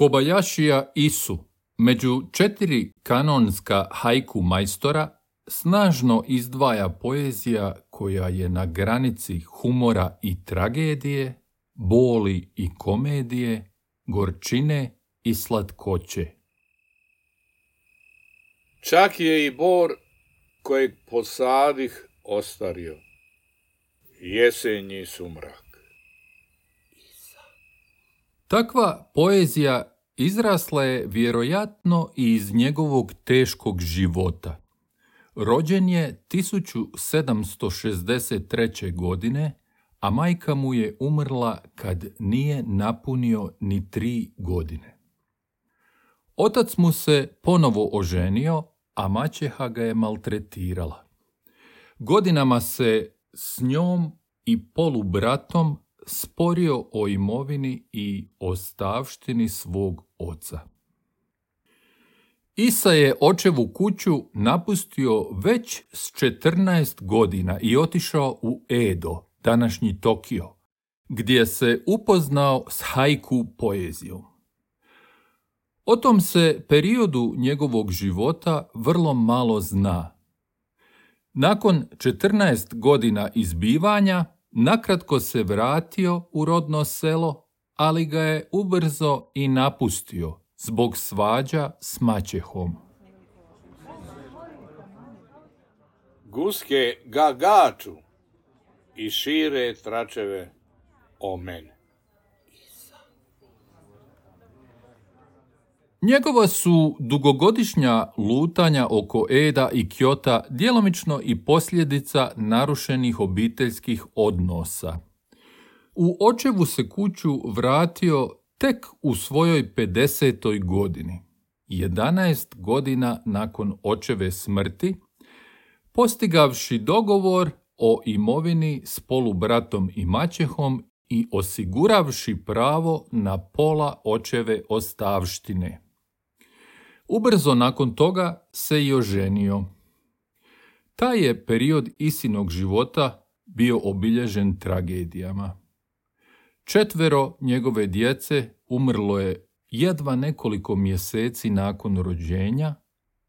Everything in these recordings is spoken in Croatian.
Kobayashi Isu, među četiri kanonska haiku majstora, snažno izdvaja poezija koja je na granici humora i tragedije, boli i komedije, gorčine i slatkoće. Čak je i bor kojeg posadih ostario. Jesenji sumrak. Takva poezija izrasla je vjerojatno i iz njegovog teškog života. Rođen je 1763. godine, a majka mu je umrla kad nije napunio ni tri godine. Otac mu se ponovo oženio, a maćeha ga je maltretirala. Godinama se s njom i polubratom sporio o imovini i ostavštini svog oca. Isa je očevu kuću napustio već s 14 godina i otišao u Edo, današnji Tokio, gdje se upoznao s haiku poezijom. O tom se periodu njegovog života vrlo malo zna. Nakon 14 godina izbivanja, nakratko se vratio u rodno selo, ali ga je ubrzo i napustio zbog svađa s maćehom. Guske gagaču i šire tračeve o mene. Njegova su dugogodišnja lutanja oko Eda i Kjota djelomično i posljedica narušenih obiteljskih odnosa. U očevu se kuću vratio tek u svojoj 50. godini, 11 godina nakon očeve smrti, postigavši dogovor o imovini s polubratom i maćehom i osiguravši pravo na pola očeve ostavštine. Ubrzo nakon toga se i oženio. Taj je period isinog života bio obilježen tragedijama. Četvero njegove djece umrlo je jedva nekoliko mjeseci nakon rođenja,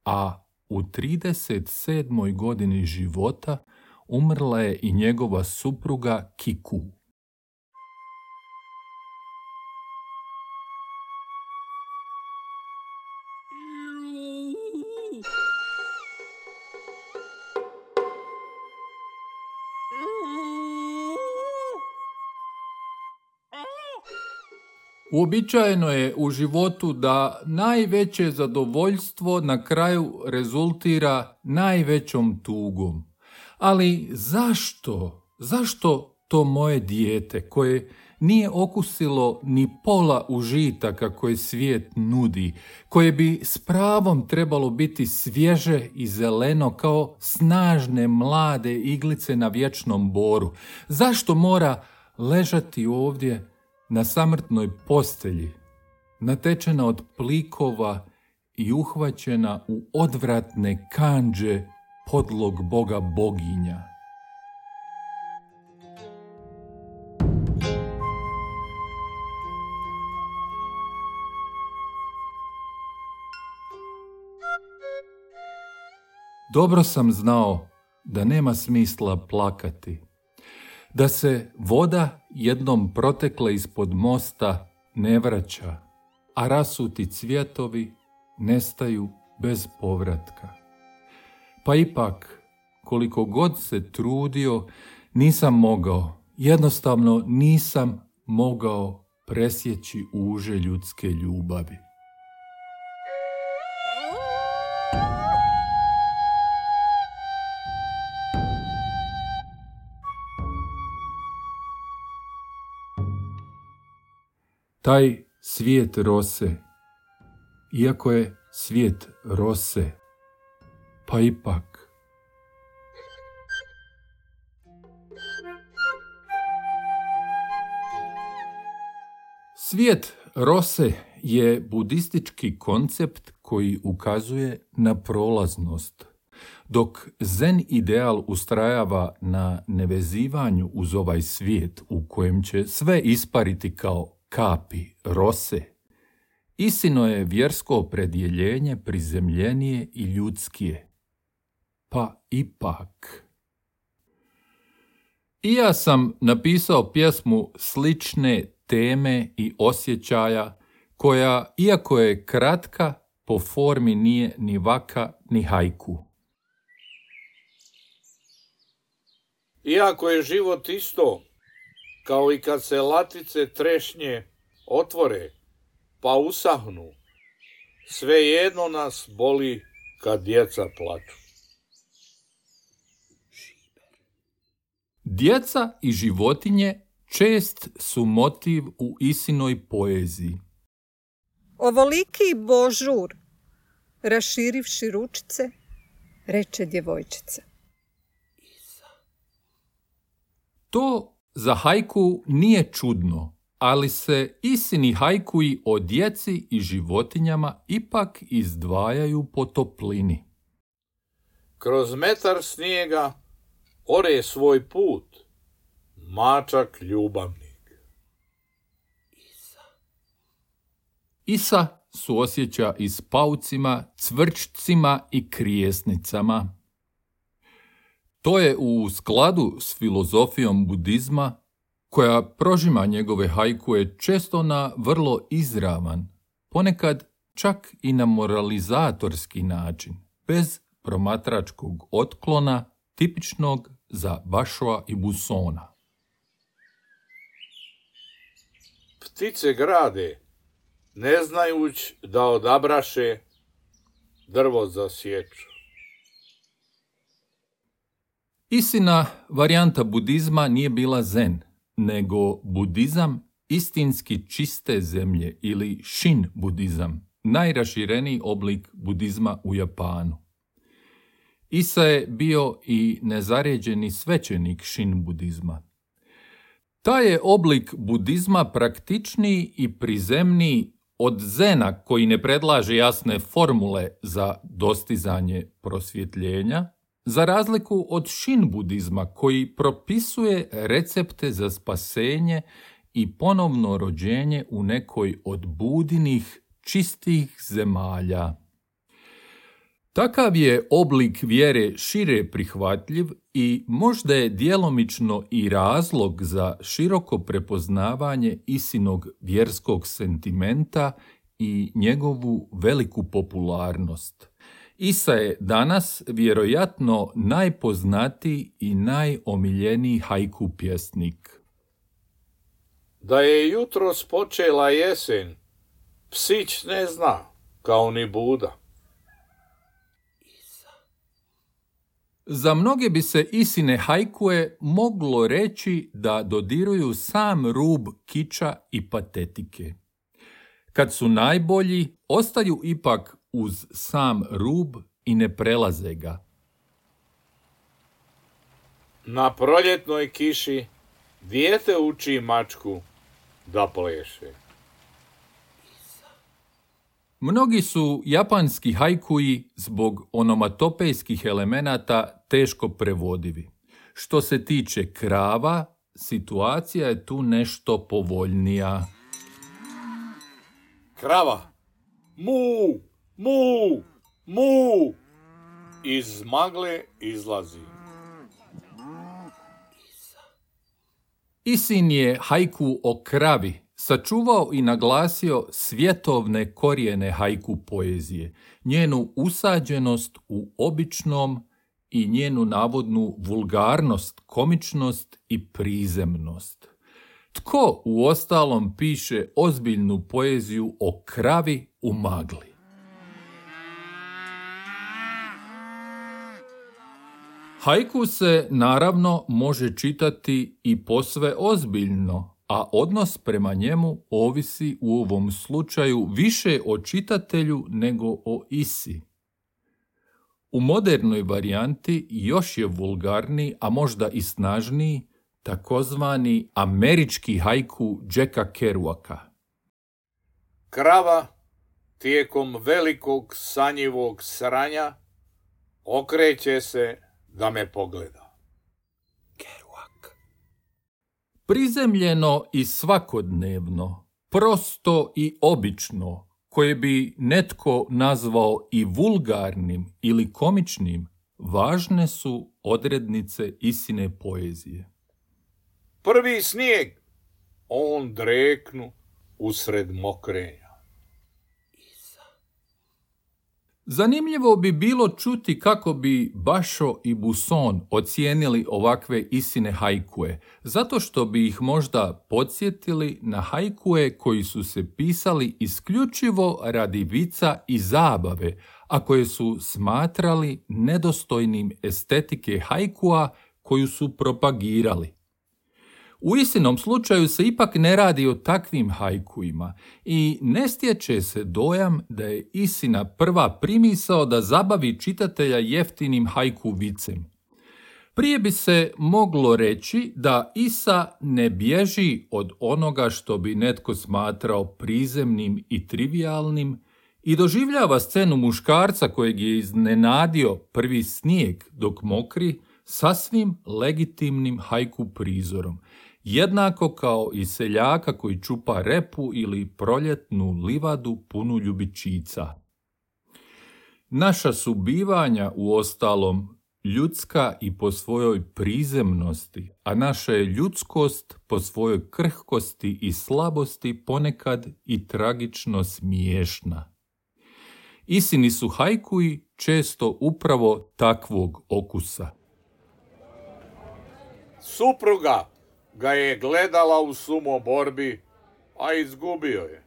a u 37. godini života umrla je i njegova supruga Kiku. Uobičajeno je u životu da najveće zadovoljstvo na kraju rezultira najvećom tugom. Ali zašto? Zašto to moje dijete koje nije okusilo ni pola užitaka koje svijet nudi, koje bi s pravom trebalo biti svježe i zeleno kao snažne mlade iglice na vječnom boru. Zašto mora ležati ovdje na samrtnoj postelji, natečena od plikova i uhvaćena u odvratne kanđe podlog boga boginja. Dobro sam znao da nema smisla plakati da se voda jednom protekla ispod mosta ne vraća, a rasuti cvjetovi nestaju bez povratka. Pa ipak, koliko god se trudio, nisam mogao, jednostavno nisam mogao presjeći uže ljudske ljubavi. Taj svijet rose, iako je svijet rose, pa ipak. Svijet rose je budistički koncept koji ukazuje na prolaznost, dok zen ideal ustrajava na nevezivanju uz ovaj svijet u kojem će sve ispariti kao kapi rose. Isino je vjersko opredjeljenje prizemljenije i ljudskije. Pa ipak... I ja sam napisao pjesmu slične teme i osjećaja koja, iako je kratka, po formi nije ni vaka ni hajku. Iako je život isto, kao i kad se latice trešnje otvore, pa usahnu, svejedno nas boli kad djeca plaču. Djeca i životinje čest su motiv u Isinoj poeziji. Ovoliki božur, raširivši ručice, reče djevojčica. To za hajku nije čudno, ali se isini hajkuji o djeci i životinjama ipak izdvajaju po toplini. Kroz metar snijega ore svoj put, mačak ljubavnik. Isa suosjeća i s paucima, cvrčcima i krijesnicama. To je u skladu s filozofijom budizma, koja prožima njegove hajkuje često na vrlo izravan, ponekad čak i na moralizatorski način, bez promatračkog otklona tipičnog za Bašova i Busona. Ptice grade, ne znajuć da odabraše drvo za sječu. Istina, varijanta budizma nije bila zen, nego budizam istinski čiste zemlje ili shin budizam, najrašireniji oblik budizma u Japanu. Isa je bio i nezaređeni svećenik shin budizma. Taj je oblik budizma praktičniji i prizemniji od zena koji ne predlaže jasne formule za dostizanje prosvjetljenja, za razliku od shin budizma koji propisuje recepte za spasenje i ponovno rođenje u nekoj od budinih čistih zemalja. Takav je oblik vjere šire prihvatljiv i možda je djelomično i razlog za široko prepoznavanje isinog vjerskog sentimenta i njegovu veliku popularnost. Isa je danas vjerojatno najpoznatiji i najomiljeniji hajku pjesnik. Da je jutro spočela jesen, psić ne zna, kao ni Buda. Za mnoge bi se isine hajkue moglo reći da dodiruju sam rub kiča i patetike. Kad su najbolji, ostaju ipak uz sam rub i ne prelaze ga. Na proljetnoj kiši dijete uči mačku da pleše. Mnogi su japanski hajkuji zbog onomatopejskih elemenata teško prevodivi. Što se tiče krava, situacija je tu nešto povoljnija. Krava, mu, mu, mu, iz magle izlazi. Isin je hajku o kravi sačuvao i naglasio svjetovne korijene hajku poezije, njenu usađenost u običnom i njenu navodnu vulgarnost, komičnost i prizemnost. Tko u ostalom piše ozbiljnu poeziju o kravi u magli? Hajku se naravno može čitati i posve ozbiljno, a odnos prema njemu ovisi u ovom slučaju više o čitatelju nego o isi. U modernoj varijanti još je vulgarniji, a možda i snažniji, takozvani američki hajku Jacka Kerouaka. Krava tijekom velikog sanjivog sranja okreće se da me pogleda. Prizemljeno i svakodnevno, prosto i obično, koje bi netko nazvao i vulgarnim ili komičnim, važne su odrednice isine poezije. Prvi snijeg, on dreknu usred mokrenja. Zanimljivo bi bilo čuti kako bi Bašo i Buson ocijenili ovakve isine hajkue, zato što bi ih možda podsjetili na hajkue koji su se pisali isključivo radi vica i zabave, a koje su smatrali nedostojnim estetike hajkua koju su propagirali. U istinom slučaju se ipak ne radi o takvim hajkuima i ne stječe se dojam da je istina prva primisao da zabavi čitatelja jeftinim hajku vicem. Prije bi se moglo reći da Isa ne bježi od onoga što bi netko smatrao prizemnim i trivialnim i doživljava scenu muškarca kojeg je iznenadio prvi snijeg dok mokri sasvim legitimnim hajku prizorom – jednako kao i seljaka koji čupa repu ili proljetnu livadu punu ljubičica. Naša su bivanja u ostalom ljudska i po svojoj prizemnosti, a naša je ljudskost po svojoj krhkosti i slabosti ponekad i tragično smiješna. Isini su hajkuji često upravo takvog okusa. Supruga ga je gledala u sumo borbi, a izgubio je.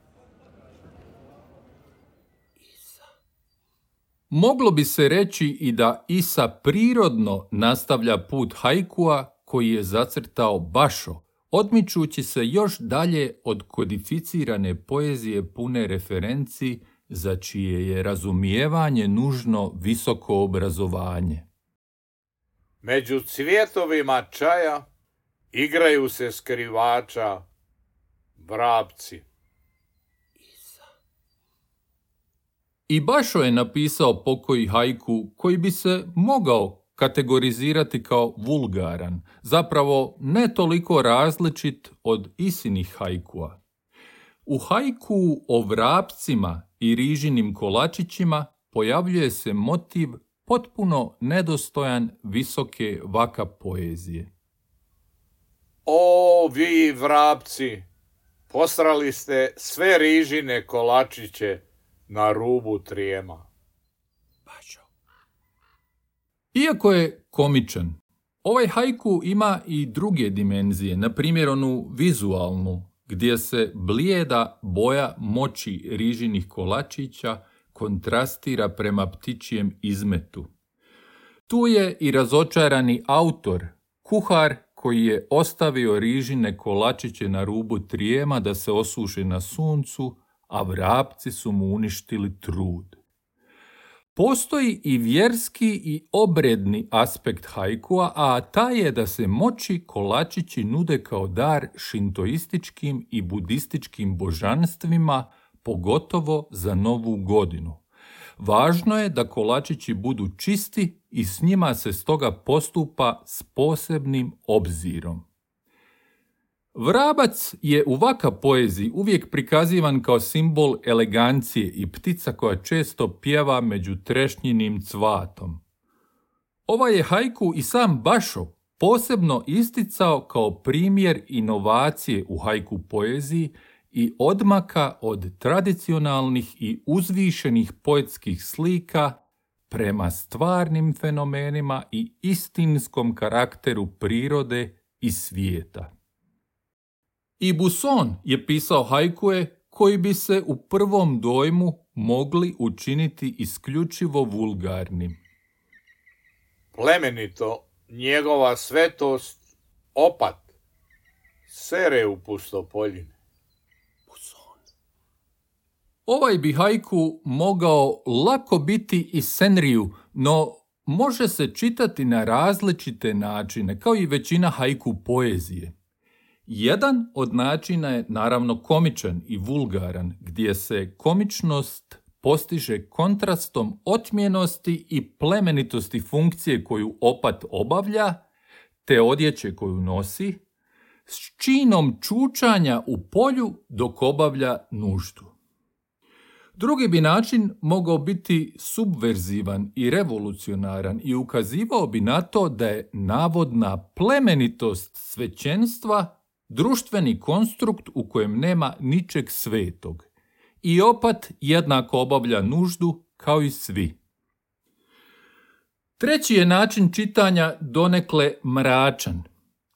Moglo bi se reći i da Isa prirodno nastavlja put hajkua koji je zacrtao Bašo, odmičući se još dalje od kodificirane poezije pune referenci za čije je razumijevanje nužno visoko obrazovanje. Među cvjetovima čaja Igraju se skrivača, vrapci. I Bašo je napisao pokoji hajku koji bi se mogao kategorizirati kao vulgaran, zapravo ne toliko različit od isinih hajkua. U hajku o vrapcima i rižinim kolačićima pojavljuje se motiv potpuno nedostojan visoke vaka poezije. O, vi vrapci, posrali ste sve rižine kolačiće na rubu trijema. Iako je komičan, ovaj hajku ima i druge dimenzije, na primjer onu vizualnu, gdje se blijeda boja moći rižinih kolačića kontrastira prema ptičijem izmetu. Tu je i razočarani autor, kuhar koji je ostavio rižine kolačiće na rubu trijema da se osuše na suncu, a vrapci su mu uništili trud. Postoji i vjerski i obredni aspekt hajkua, a taj je da se moći kolačići nude kao dar šintoističkim i budističkim božanstvima, pogotovo za novu godinu. Važno je da kolačići budu čisti i s njima se stoga postupa s posebnim obzirom. Vrabac je u vaka poeziji uvijek prikazivan kao simbol elegancije i ptica koja često pjeva među trešnjinim cvatom. Ovaj je hajku i sam Bašo posebno isticao kao primjer inovacije u hajku poeziji i odmaka od tradicionalnih i uzvišenih poetskih slika prema stvarnim fenomenima i istinskom karakteru prirode i svijeta. I Buson je pisao hajkue koji bi se u prvom dojmu mogli učiniti isključivo vulgarnim. Plemenito njegova svetost opat sere u pustopoljine. Ovaj bi hajku mogao lako biti i senriju, no može se čitati na različite načine, kao i većina hajku poezije. Jedan od načina je naravno komičan i vulgaran, gdje se komičnost postiže kontrastom otmjenosti i plemenitosti funkcije koju opat obavlja, te odjeće koju nosi, s činom čučanja u polju dok obavlja nuždu. Drugi bi način mogao biti subverzivan i revolucionaran i ukazivao bi na to da je navodna plemenitost svećenstva društveni konstrukt u kojem nema ničeg svetog i opat jednako obavlja nuždu kao i svi. Treći je način čitanja donekle mračan.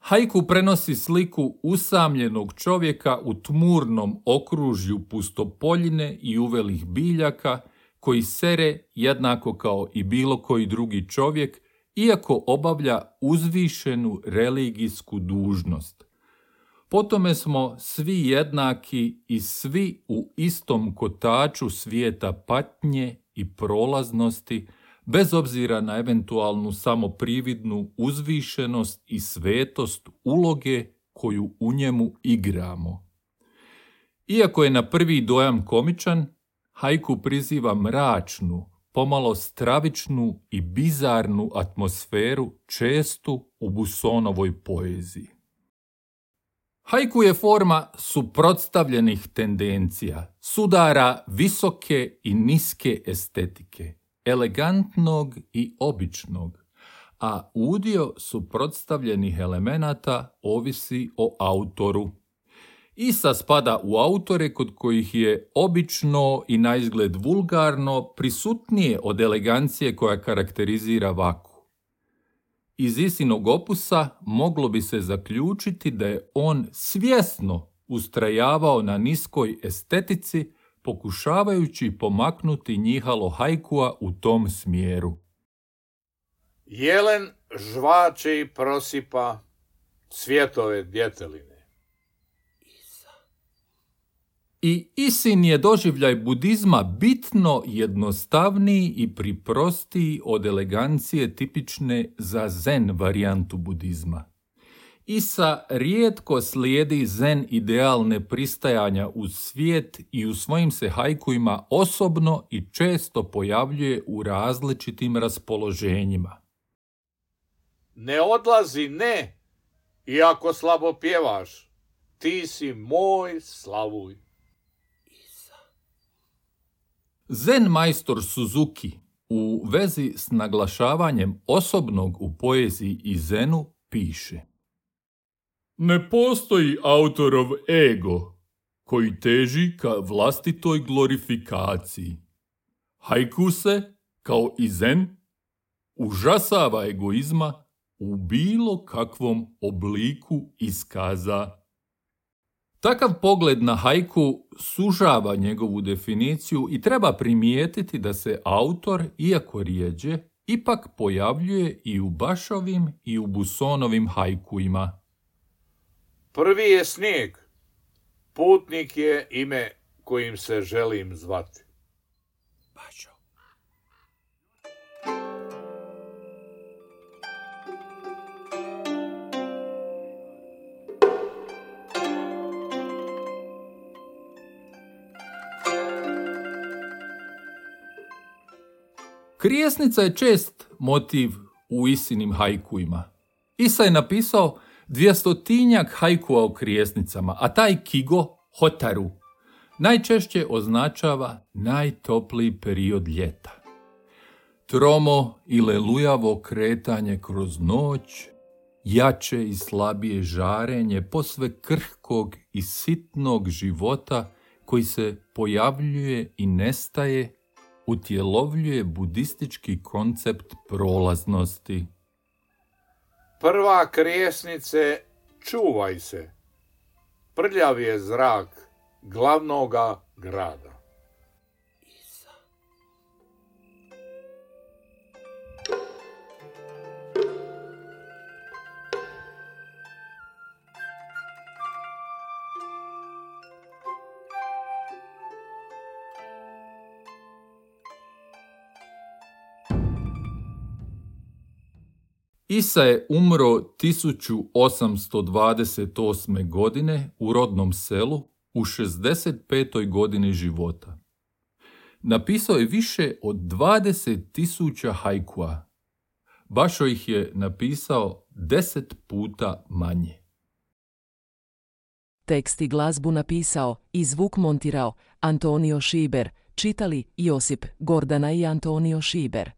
Hajku prenosi sliku usamljenog čovjeka u tmurnom okružju pustopoljine i uvelih biljaka, koji sere jednako kao i bilo koji drugi čovjek, iako obavlja uzvišenu religijsku dužnost. Po tome smo svi jednaki i svi u istom kotaču svijeta patnje i prolaznosti, bez obzira na eventualnu samoprividnu uzvišenost i svetost uloge koju u njemu igramo. Iako je na prvi dojam komičan, hajku priziva mračnu, pomalo stravičnu i bizarnu atmosferu čestu u Busonovoj poeziji. Haiku je forma suprotstavljenih tendencija, sudara visoke i niske estetike, elegantnog i običnog, a udio suprotstavljenih elemenata ovisi o autoru. Isa spada u autore kod kojih je obično i na izgled vulgarno prisutnije od elegancije koja karakterizira vaku. Iz isinog opusa moglo bi se zaključiti da je on svjesno ustrajavao na niskoj estetici, pokušavajući pomaknuti njihalo hajkua u tom smjeru. Jelen žvače i prosipa cvjetove djeteline. I isin je doživljaj budizma bitno jednostavniji i priprostiji od elegancije tipične za zen varijantu budizma. Isa rijetko slijedi zen idealne pristajanja uz svijet i u svojim se hajkujima osobno i često pojavljuje u različitim raspoloženjima. Ne odlazi ne, iako slabo pjevaš, ti si moj slavuj. Zen majstor Suzuki u vezi s naglašavanjem osobnog u poeziji i zenu piše Ne postoji autorov ego koji teži ka vlastitoj glorifikaciji. Haiku se, kao i zen, užasava egoizma u bilo kakvom obliku iskaza Takav pogled na hajku sužava njegovu definiciju i treba primijetiti da se autor, iako rijeđe, ipak pojavljuje i u Bašovim i u Busonovim hajkuima. Prvi je snijeg. Putnik je ime kojim se želim zvati. Krijesnica je čest motiv u isinim hajkuima. Isa je napisao dvijestotinjak hajkua o krijesnicama, a taj kigo, hotaru, najčešće označava najtopliji period ljeta. Tromo i lelujavo kretanje kroz noć, jače i slabije žarenje posve krhkog i sitnog života koji se pojavljuje i nestaje utjelovljuje budistički koncept prolaznosti. Prva krijesnice, čuvaj se. Prljav je zrak glavnoga grada. Isa je umro 1828. godine u rodnom selu u 65. godini života. Napisao je više od 20.000 hajkua. Bašo ih je napisao deset puta manje. Tekst i glazbu napisao i zvuk montirao Antonio Šiber, Čitali Josip Gordana i Antonio Šiber.